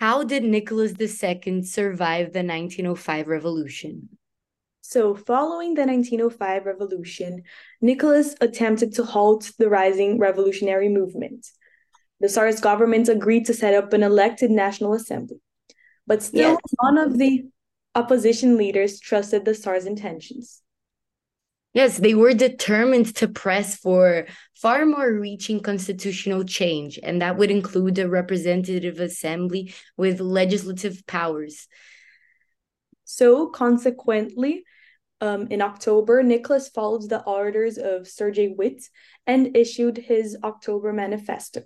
How did Nicholas II survive the 1905 revolution? So, following the 1905 revolution, Nicholas attempted to halt the rising revolutionary movement. The Tsarist government agreed to set up an elected National Assembly. But still, yes. none of the opposition leaders trusted the Tsar's intentions. Yes, they were determined to press for far more reaching constitutional change, and that would include a representative assembly with legislative powers. So, consequently, um, in October, Nicholas followed the orders of Sergei Witte and issued his October Manifesto.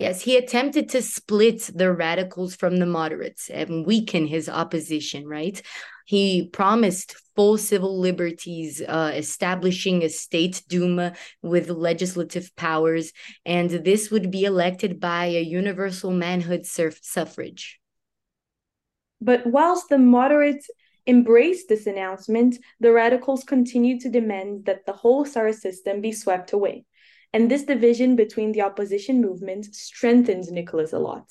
Yes, he attempted to split the radicals from the moderates and weaken his opposition, right? He promised full civil liberties, uh, establishing a state Duma with legislative powers, and this would be elected by a universal manhood suffrage. But whilst the moderates embraced this announcement, the radicals continued to demand that the whole Tsarist system be swept away. And this division between the opposition movement strengthened Nicholas a lot.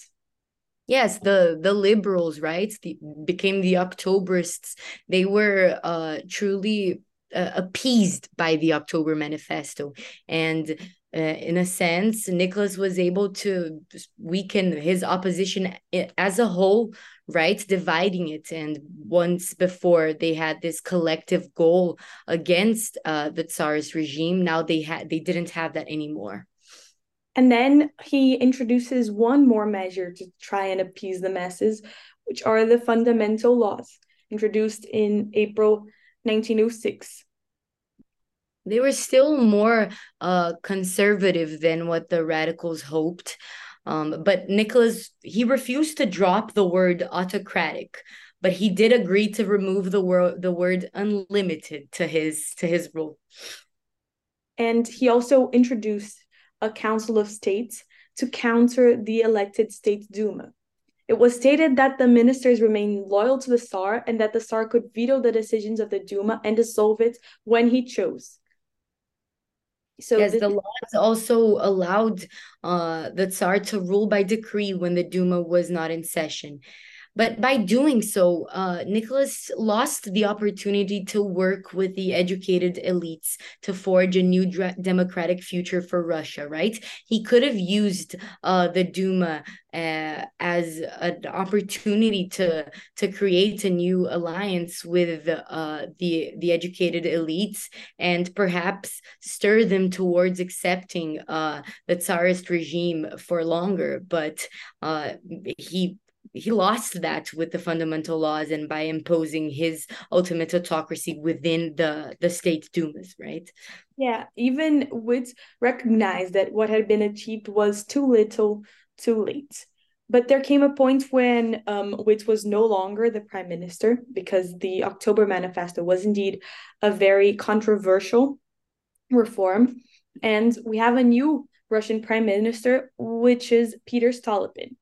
Yes, the the liberals, right, the, became the Octoberists. They were uh, truly uh, appeased by the October Manifesto, and uh, in a sense, Nicholas was able to weaken his opposition as a whole, right? Dividing it. And once before they had this collective goal against uh, the Tsarist regime, now they had they didn't have that anymore. And then he introduces one more measure to try and appease the masses, which are the fundamental laws introduced in April 1906 they were still more uh, conservative than what the radicals hoped. Um, but Nicholas, he refused to drop the word autocratic, but he did agree to remove the word the word unlimited to his to his rule. And he also introduced a council of states to counter the elected State Duma. It was stated that the ministers remained loyal to the Tsar and that the Tsar could veto the decisions of the Duma and dissolve it when he chose. So yes, the laws also allowed uh, the Tsar to rule by decree when the Duma was not in session. But by doing so, uh, Nicholas lost the opportunity to work with the educated elites to forge a new democratic future for Russia, right? He could have used uh, the Duma uh, as an opportunity to, to create a new alliance with uh, the, the educated elites and perhaps stir them towards accepting uh, the Tsarist regime for longer. But uh, he he lost that with the fundamental laws and by imposing his ultimate autocracy within the the state dumas right yeah even Witte recognized that what had been achieved was too little too late but there came a point when um, Witte was no longer the prime minister because the October Manifesto was indeed a very controversial reform. And we have a new Russian prime minister, which is Peter Stolypin.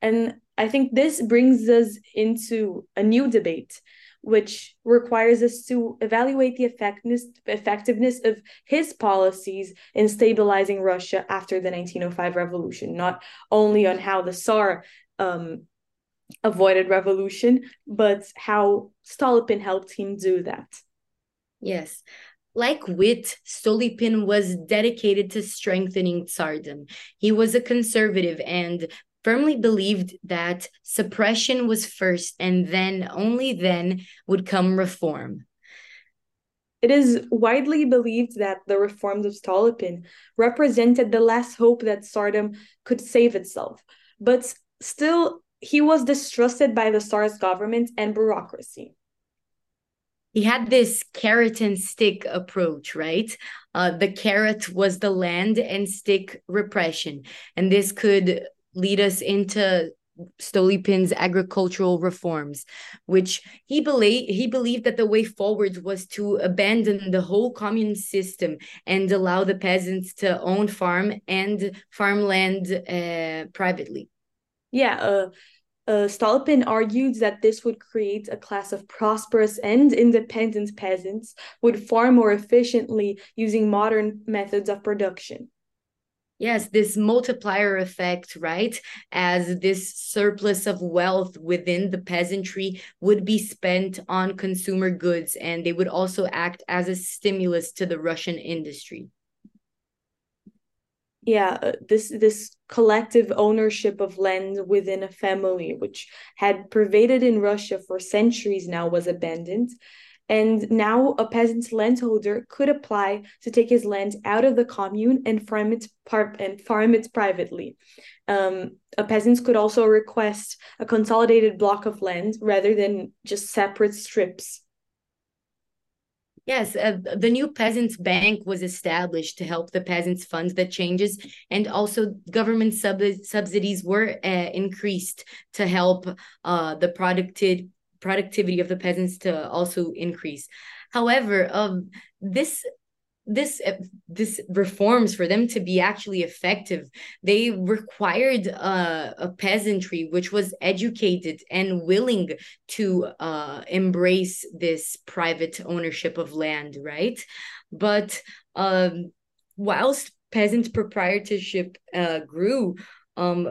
And I think this brings us into a new debate, which requires us to evaluate the effectiveness, effectiveness of his policies in stabilizing Russia after the 1905 revolution, not only on how the Tsar um, avoided revolution, but how Stolypin helped him do that. Yes. Like Witte, Stolypin was dedicated to strengthening Tsardom. He was a conservative and firmly believed that suppression was first and then only then would come reform. It is widely believed that the reforms of Stolypin represented the last hope that Tsardom could save itself, but still he was distrusted by the Tsar's government and bureaucracy he had this carrot and stick approach, right? Uh, the carrot was the land and stick repression. And this could lead us into Stolypin's agricultural reforms, which he believed he believed that the way forward was to abandon the whole commune system and allow the peasants to own farm and farmland uh, privately. Yeah, uh, uh, Stolypin argued that this would create a class of prosperous and independent peasants would farm more efficiently using modern methods of production. Yes, this multiplier effect, right? As this surplus of wealth within the peasantry would be spent on consumer goods, and they would also act as a stimulus to the Russian industry. Yeah, uh, this this collective ownership of land within a family, which had pervaded in Russia for centuries now, was abandoned. And now a peasant landholder could apply to take his land out of the commune and farm it par- and farm it privately. Um, a peasant could also request a consolidated block of land rather than just separate strips. Yes, uh, the new Peasants Bank was established to help the peasants fund the changes, and also government sub- subsidies were uh, increased to help uh, the productive productivity of the peasants to also increase. However, um, this this uh, this reforms for them to be actually effective they required uh, a peasantry which was educated and willing to uh, embrace this private ownership of land right but um, whilst peasant proprietorship uh, grew um,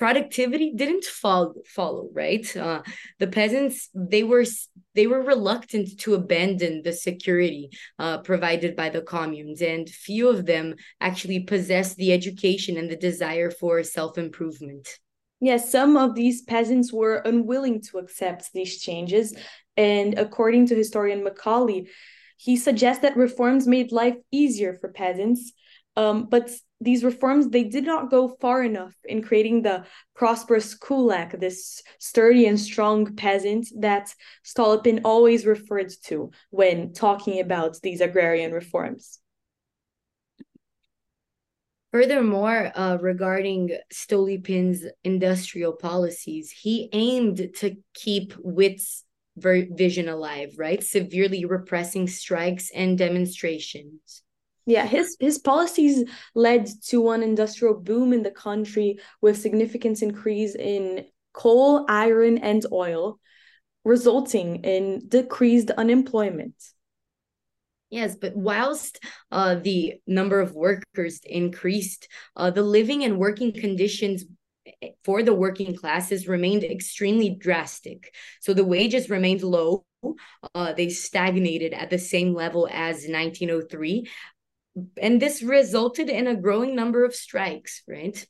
productivity didn't follow follow right? Uh, the peasants they were they were reluctant to abandon the security uh, provided by the communes and few of them actually possessed the education and the desire for self-improvement. Yes some of these peasants were unwilling to accept these changes and according to historian McCauley he suggests that reforms made life easier for peasants um, but these reforms they did not go far enough in creating the prosperous kulak this sturdy and strong peasant that stolypin always referred to when talking about these agrarian reforms Furthermore, uh, regarding Stolypin's industrial policies, he aimed to keep Witte's vision alive, right? Severely repressing strikes and demonstrations. Yeah, his his policies led to an industrial boom in the country with significant increase in coal, iron, and oil, resulting in decreased unemployment. Yes, but whilst uh, the number of workers increased, uh, the living and working conditions eh, for the working classes remained extremely drastic. So the wages remained low. Uh, they stagnated at the same level as 1903 and this resulted in a growing number of strikes right?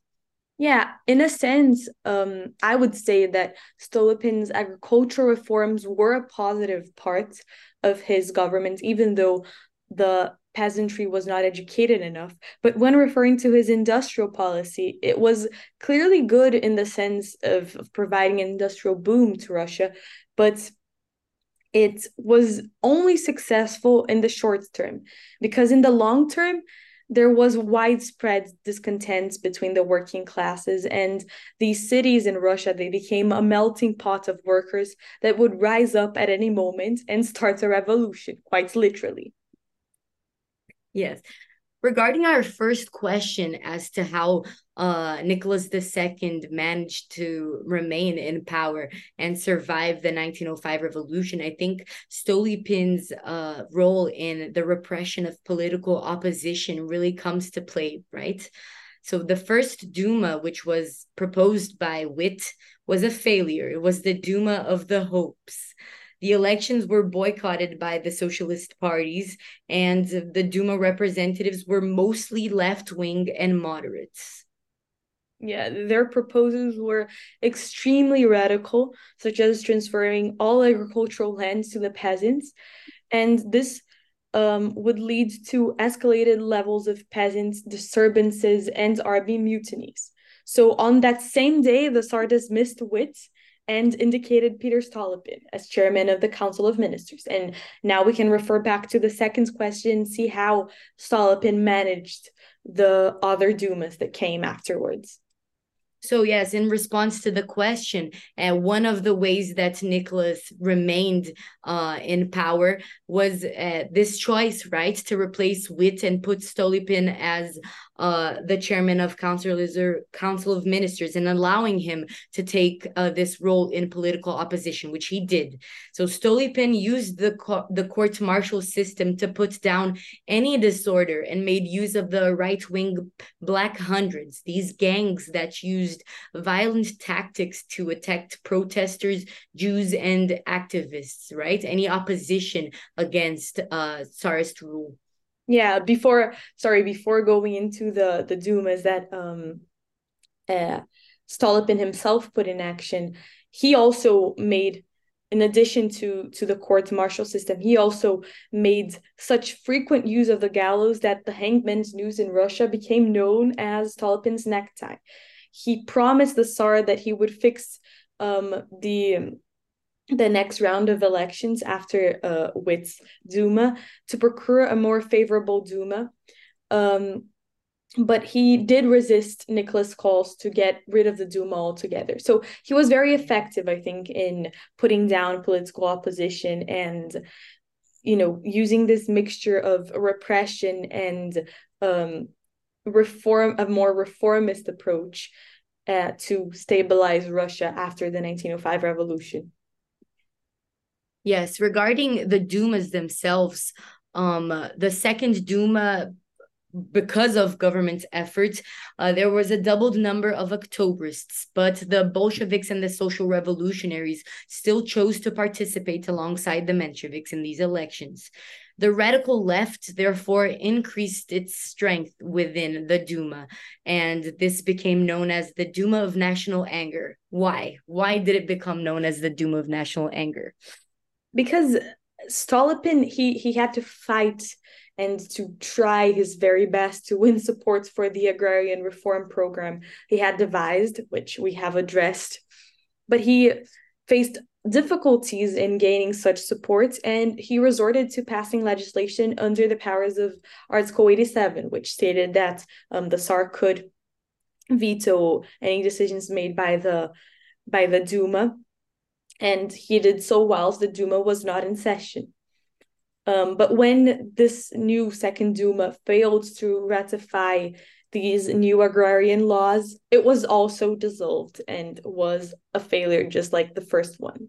Yeah in a sense um, i would say that stolypin's agricultural reforms were a positive part of his government even though the peasantry was not educated enough. But when referring to his industrial policy it was clearly good in the sense of, of providing an industrial boom to russia but it was only successful in the short term because in the long term there was widespread discontent between the working classes and these cities in russia. They became a melting pot of workers that would rise up at any moment and start a revolution quite literally. Yes regarding our first question as to how uh, Nicholas II managed to remain in power and survive the 1905 revolution, I think Stolypin's uh, role in the repression of political opposition really comes to play, right? So the first Duma, which was proposed by Witte, was a failure. It was the Duma of the hopes. The elections were boycotted by the socialist parties, and the Duma representatives were mostly left wing and moderates. Yeah, their proposals were extremely radical, such as transferring all agricultural lands to the peasants. And this um, would lead to escalated levels of peasants' disturbances and army mutinies. So, on that same day, the Tsar dismissed Witte and indicated Peter Stolypin as chairman of the Council of Ministers. And now we can refer back to the second question, see how Stolypin managed the other Dumas that came afterwards. So yes, in response to the question, uh, one of the ways that Nicholas remained uh, in power was uh, this choice, right, to replace Witte and put Stolypin as uh, the chairman of Council, Council of Ministers and allowing him to take uh, this role in political opposition, which he did. So Stolypin used the, co- the court martial system to put down any disorder and made use of the right wing Black Hundreds, these gangs that used violent tactics to attack protesters, Jews, and activists, right? Any opposition against uh, Tsarist rule. Yeah, before sorry, before going into the the Dumas that um uh Stolypin himself put in action, he also made in addition to to the court martial system he also made such frequent use of the gallows that the hangman's noose in russia became known as Stolypin's necktie. He promised the tsar that he would fix um, the the next round of elections after uh, Witte's Duma to procure a more favorable Duma. Um, but he did resist Nicholas calls to get rid of the Duma altogether. So he was very effective, I think, in putting down political opposition and, you know, using this mixture of repression and um, reform, a more reformist approach uh, to stabilize Russia after the 1905 revolution. Yes, regarding the Dumas themselves, um, the second Duma because of government's efforts, uh, there was a doubled number of Octobrists, but the Bolsheviks and the social revolutionaries still chose to participate alongside the Mensheviks in these elections. The radical left, therefore, increased its strength within the Duma, and this became known as the Duma of National Anger. Why? Why did it become known as the Duma of National Anger? Because Stolypin, he he had to fight and to try his very best to win support for the agrarian reform program he had devised, which we have addressed. But he faced difficulties in gaining such support, and he resorted to passing legislation under the powers of Article 87, which stated that um, the Tsar could veto any decisions made by the by the Duma. And he did so whilst the Duma was not in session. Um, but when this new second Duma failed to ratify these new agrarian laws, it was also dissolved and was a failure, just like the first one.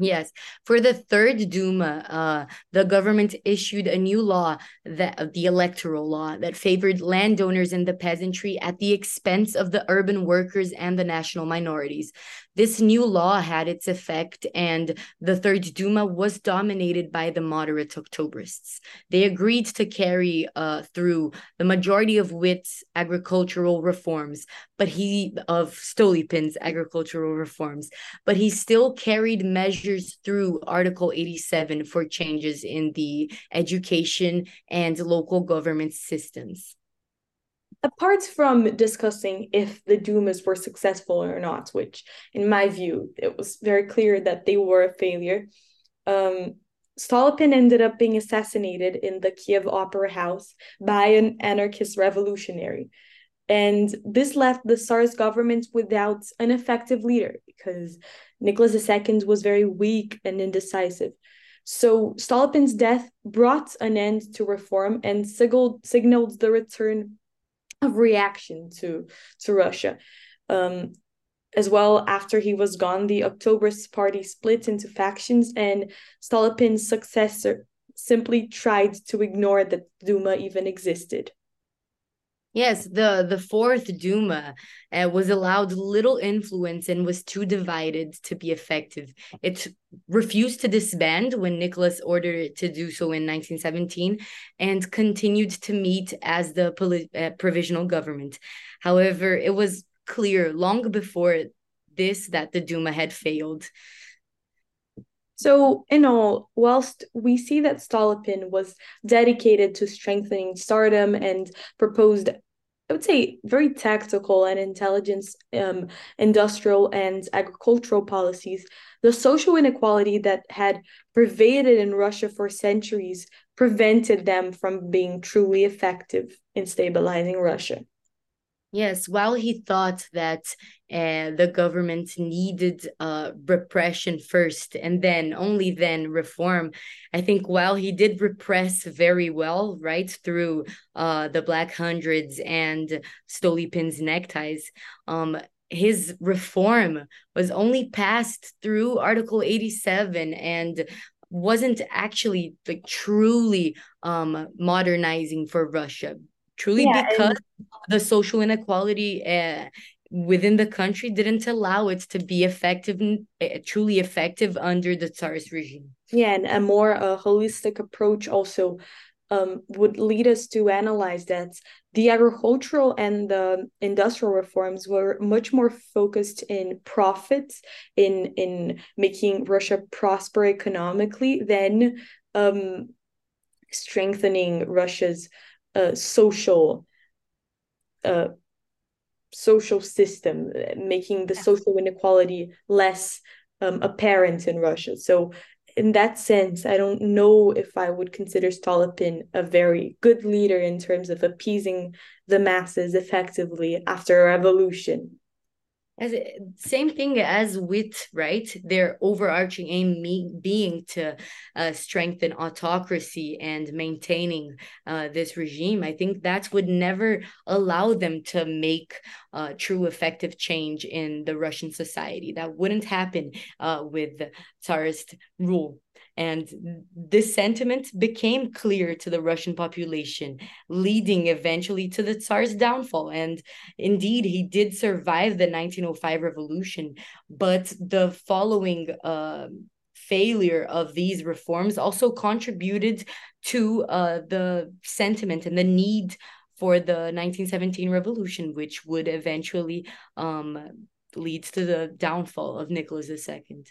Yes. For the third Duma, uh, the government issued a new law that the electoral law that favored landowners and the peasantry at the expense of the urban workers and the national minorities. This new law had its effect, and the Third Duma was dominated by the moderate Octobrists. They agreed to carry uh, through the majority of Witte's agricultural reforms, but he of Stolypin's agricultural reforms, but he still carried measures through Article 87 for changes in the education and local government systems apart from discussing if the Dumas were successful or not, which in my view, it was very clear that they were a failure, um, Stolypin ended up being assassinated in the Kiev Opera House by an anarchist revolutionary. And this left the Tsar's government without an effective leader because Nicholas II was very weak and indecisive. So Stolypin's death brought an end to reform and signaled, signaled the return of reaction to to Russia. Um, as well, after he was gone, the Octoberist party split into factions, and Stolypin's successor simply tried to ignore that Duma even existed. Yes, the the fourth Duma uh, was allowed little influence and was too divided to be effective. It refused to disband when Nicholas ordered it to do so in 1917 and continued to meet as the poli- uh, provisional government. However, it was clear long before this that the Duma had failed. So, in all, whilst we see that Stolypin was dedicated to strengthening Tsardom and proposed, I would say, very tactical and intelligence, um, industrial and agricultural policies, the social inequality that had pervaded in Russia for centuries prevented them from being truly effective in stabilizing Russia. Yes, while he thought that uh, the government needed uh, repression first and then only then reform, I think while he did repress very well, right, through uh, the Black Hundreds and Stolypin's neckties, um, his reform was only passed through Article 87 and wasn't actually like truly um modernizing for Russia truly yeah, because and- the social inequality uh, within the country didn't allow it to be effective uh, truly effective under the tsarist regime. Yeah and a more uh, holistic approach also um, would lead us to analyze that the agricultural and the industrial reforms were much more focused in profits in in making russia prosper economically than um, strengthening russia's uh, social uh, social system, making the social inequality less um, apparent in Russia. So, in that sense, I don't know if I would consider Stolypin a very good leader in terms of appeasing the masses effectively after a revolution as same thing as with right their overarching aim me, being to uh, strengthen autocracy and maintaining uh, this regime i think that would never allow them to make uh, true effective change in the russian society. That wouldn't happen uh, with tsarist rule and this sentiment became clear to the Russian population, leading eventually to the Tsar's downfall. And indeed, he did survive the 1905 revolution, but the following uh, failure of these reforms also contributed to uh, the sentiment and the need for the 1917 revolution, which would eventually um, lead to the downfall of Nicholas II.